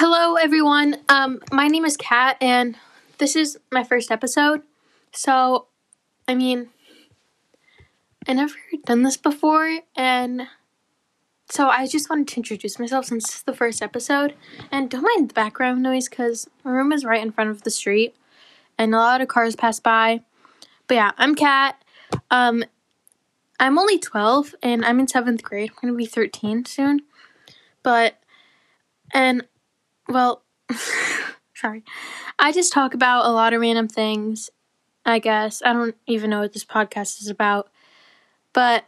Hello, everyone. Um, my name is Kat, and this is my first episode. So, I mean, I never done this before, and so I just wanted to introduce myself since this is the first episode. And don't mind the background noise because my room is right in front of the street, and a lot of cars pass by. But yeah, I'm Kat. Um, I'm only 12, and I'm in seventh grade. I'm gonna be 13 soon. But and well, sorry. I just talk about a lot of random things, I guess. I don't even know what this podcast is about. But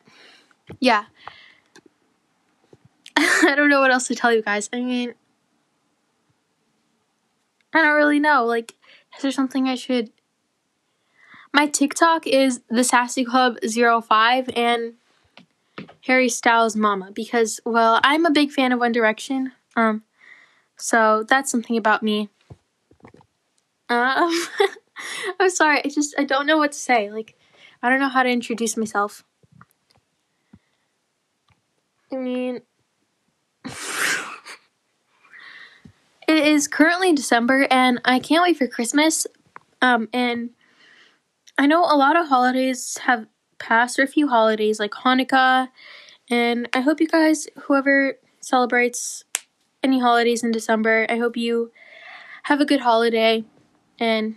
yeah. I don't know what else to tell you guys. I mean, I don't really know. Like, is there something I should. My TikTok is the Sassy Club 05 and Harry Styles Mama because, well, I'm a big fan of One Direction. Um, so that's something about me. Um, I'm sorry. I just I don't know what to say. Like, I don't know how to introduce myself. I mean, it is currently December, and I can't wait for Christmas. Um, and I know a lot of holidays have passed, or a few holidays like Hanukkah, and I hope you guys, whoever celebrates any holidays in December. I hope you have a good holiday and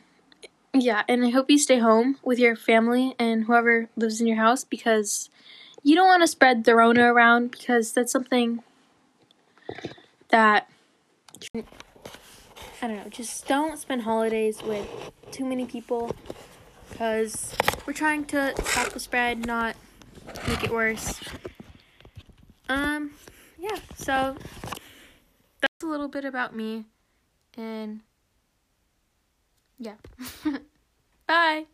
yeah, and I hope you stay home with your family and whoever lives in your house because you don't want to spread the Rona around because that's something that I don't know, just don't spend holidays with too many people because we're trying to stop the spread, not make it worse. Um, yeah, so little bit about me and yeah. Bye.